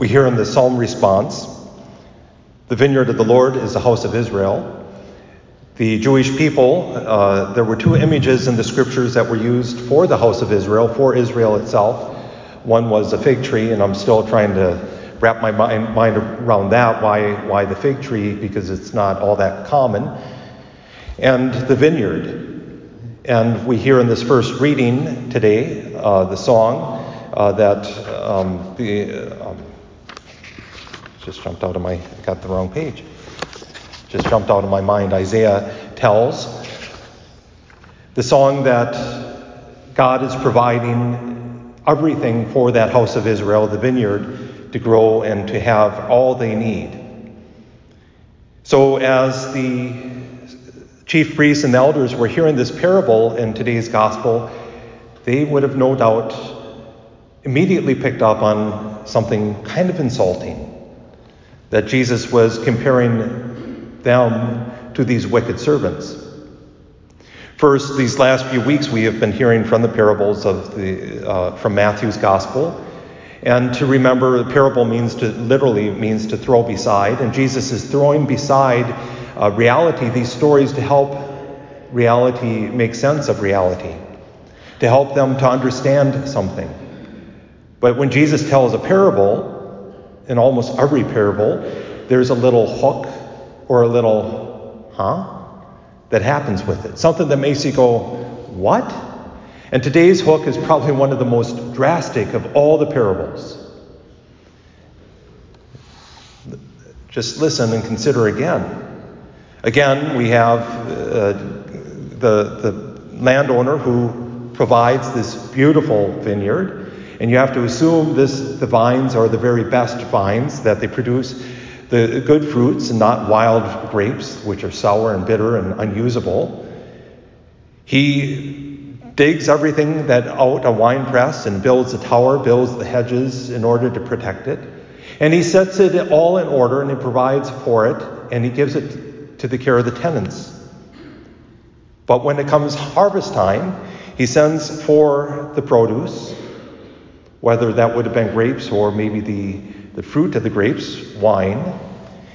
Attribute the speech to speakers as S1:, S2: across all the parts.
S1: We hear in the psalm response the vineyard of the Lord is the house of Israel. The Jewish people, uh, there were two images in the scriptures that were used for the house of Israel, for Israel itself. One was a fig tree, and I'm still trying to wrap my mind, mind around that. Why, why the fig tree? Because it's not all that common. And the vineyard. And we hear in this first reading today uh, the song uh, that um, the. Um, just jumped out of my. got the wrong page just jumped out of my mind. Isaiah tells the song that God is providing everything for that house of Israel, the vineyard, to grow and to have all they need. So, as the chief priests and elders were hearing this parable in today's gospel, they would have no doubt immediately picked up on something kind of insulting that Jesus was comparing them to these wicked servants. First, these last few weeks, we have been hearing from the parables of the uh, from Matthew's gospel, and to remember, the parable means to literally means to throw beside, and Jesus is throwing beside uh, reality these stories to help reality make sense of reality, to help them to understand something. But when Jesus tells a parable, in almost every parable, there's a little hook or a little, huh? That happens with it. Something that makes you go, what? And today's hook is probably one of the most drastic of all the parables. Just listen and consider again. Again, we have uh, the, the landowner who provides this beautiful vineyard, and you have to assume this the vines are the very best vines that they produce the good fruits and not wild grapes, which are sour and bitter and unusable. He digs everything that out a wine press and builds a tower, builds the hedges in order to protect it. And he sets it all in order and he provides for it and he gives it to the care of the tenants. But when it comes harvest time, he sends for the produce, whether that would have been grapes or maybe the the fruit of the grapes, wine.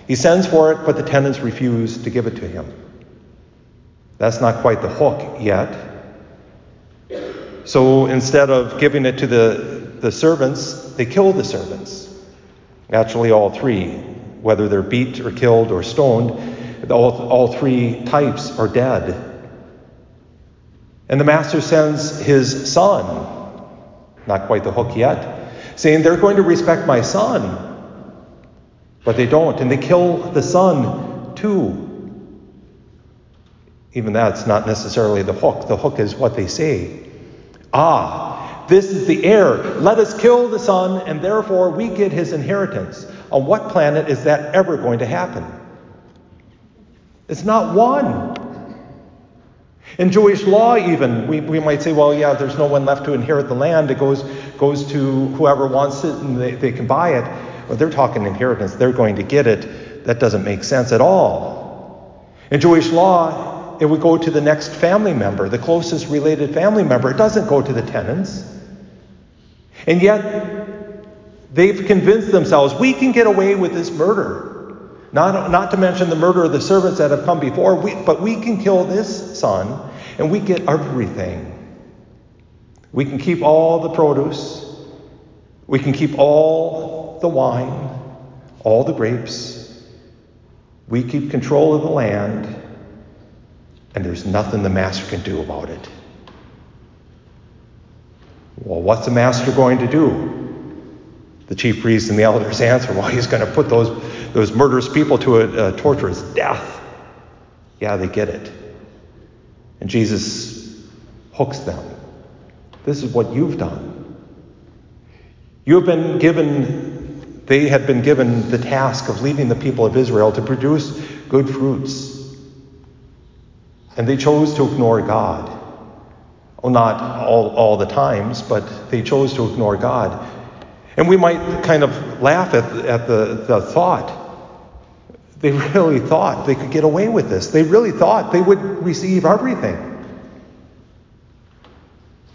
S1: He sends for it, but the tenants refuse to give it to him. That's not quite the hook yet. So instead of giving it to the, the servants, they kill the servants. Actually, all three, whether they're beat or killed or stoned, all, all three types are dead. And the master sends his son, not quite the hook yet, saying, They're going to respect my son. But they don't, and they kill the son too. Even that's not necessarily the hook. The hook is what they say. Ah, this is the heir. Let us kill the son, and therefore we get his inheritance. On what planet is that ever going to happen? It's not one. In Jewish law, even, we, we might say, well, yeah, there's no one left to inherit the land. It goes, goes to whoever wants it and they, they can buy it. But they're talking inheritance. They're going to get it. That doesn't make sense at all. In Jewish law, it would go to the next family member, the closest related family member. It doesn't go to the tenants. And yet, they've convinced themselves we can get away with this murder. Not, not to mention the murder of the servants that have come before, we, but we can kill this son and we get everything. We can keep all the produce, we can keep all the wine, all the grapes, we keep control of the land, and there's nothing the master can do about it. Well, what's the master going to do? The chief priests and the elders answer, well, he's going to put those those murderous people to a, a torturous death. Yeah, they get it. And Jesus hooks them. This is what you've done. You have been given, they had been given the task of leading the people of Israel to produce good fruits. And they chose to ignore God. Well, not all, all the times, but they chose to ignore God. And we might kind of laugh at, at the, the thought they really thought they could get away with this. They really thought they would receive everything.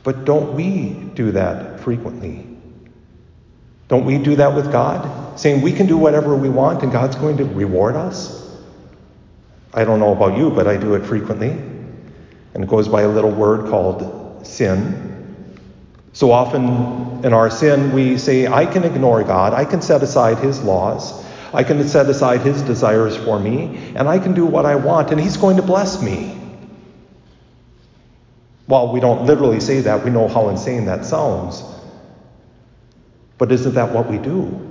S1: But don't we do that frequently? Don't we do that with God? saying we can do whatever we want and God's going to reward us? I don't know about you, but I do it frequently. And it goes by a little word called sin. So often in our sin, we say, I can ignore God, I can set aside His laws, I can set aside His desires for me, and I can do what I want, and He's going to bless me. Well, we don't literally say that, we know how insane that sounds. But isn't that what we do?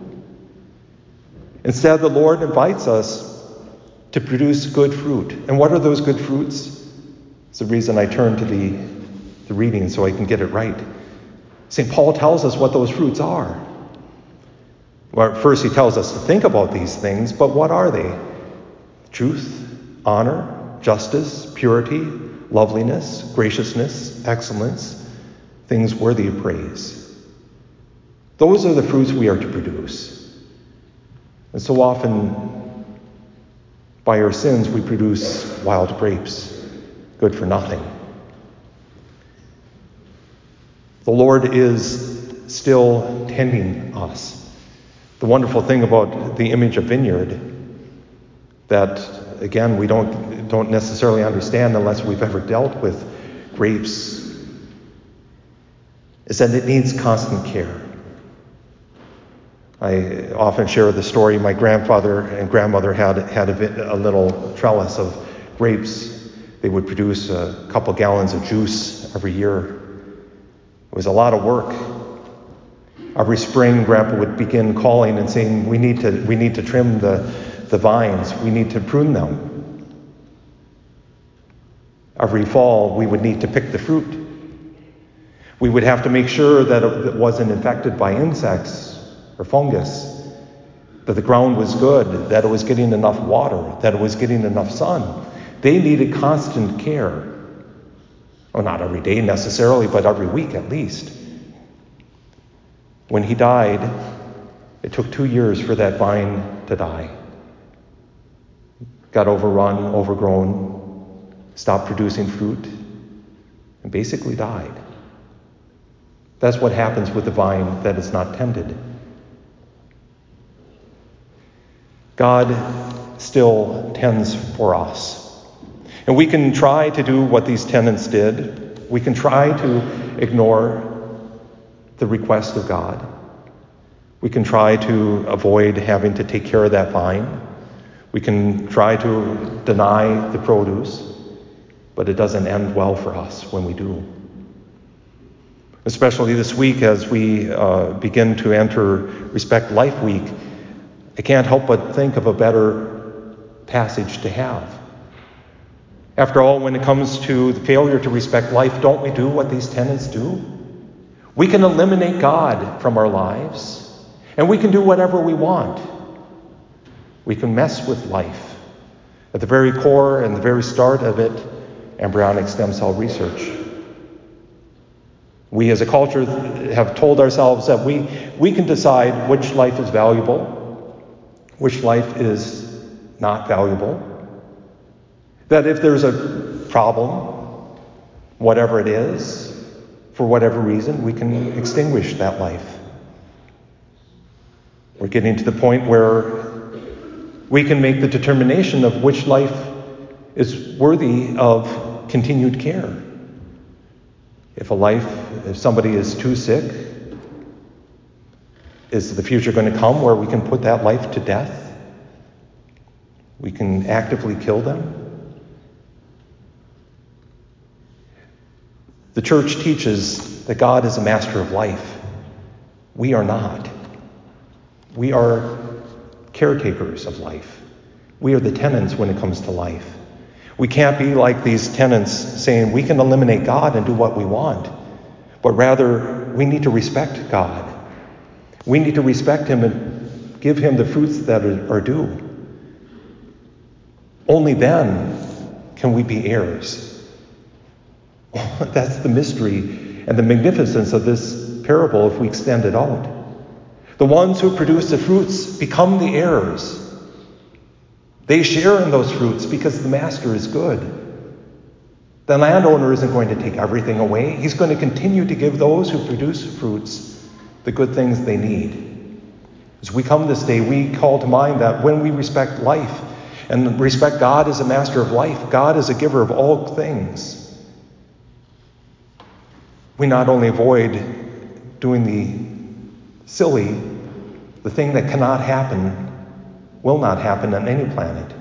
S1: Instead, the Lord invites us to produce good fruit. And what are those good fruits? It's the reason I turn to the, the reading so I can get it right. St. Paul tells us what those fruits are. Well, first, he tells us to think about these things, but what are they? Truth, honor, justice, purity, loveliness, graciousness, excellence, things worthy of praise. Those are the fruits we are to produce. And so often, by our sins, we produce wild grapes, good for nothing. The Lord is still tending us. The wonderful thing about the image of vineyard that again we don't don't necessarily understand unless we've ever dealt with grapes is that it needs constant care. I often share the story my grandfather and grandmother had had a, a little trellis of grapes. They would produce a couple gallons of juice every year. It was a lot of work. Every spring, Grandpa would begin calling and saying, "We need to, we need to trim the, the vines. We need to prune them." Every fall, we would need to pick the fruit. We would have to make sure that it wasn't infected by insects or fungus, that the ground was good, that it was getting enough water, that it was getting enough sun. They needed constant care. Well, not every day necessarily, but every week at least. When he died, it took two years for that vine to die. Got overrun, overgrown, stopped producing fruit, and basically died. That's what happens with a vine that is not tended. God still tends for us. And we can try to do what these tenants did. We can try to ignore the request of God. We can try to avoid having to take care of that vine. We can try to deny the produce, but it doesn't end well for us when we do. Especially this week as we uh, begin to enter Respect Life Week, I can't help but think of a better passage to have. After all, when it comes to the failure to respect life, don't we do what these tenants do? We can eliminate God from our lives, and we can do whatever we want. We can mess with life. At the very core and the very start of it, embryonic stem cell research. We as a culture have told ourselves that we, we can decide which life is valuable which life is not valuable. That if there's a problem, whatever it is, for whatever reason, we can extinguish that life. We're getting to the point where we can make the determination of which life is worthy of continued care. If a life, if somebody is too sick, is the future going to come where we can put that life to death? We can actively kill them? The church teaches that God is a master of life. We are not. We are caretakers of life. We are the tenants when it comes to life. We can't be like these tenants saying we can eliminate God and do what we want, but rather we need to respect God we need to respect him and give him the fruits that are due. Only then can we be heirs. That's the mystery and the magnificence of this parable if we extend it out. The ones who produce the fruits become the heirs. They share in those fruits because the master is good. The landowner isn't going to take everything away. He's going to continue to give those who produce fruits the good things they need. As we come this day, we call to mind that when we respect life and respect God as a master of life, God is a giver of all things, we not only avoid doing the silly, the thing that cannot happen, will not happen on any planet,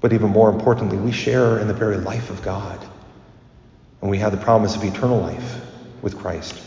S1: but even more importantly, we share in the very life of God. And we have the promise of eternal life with Christ.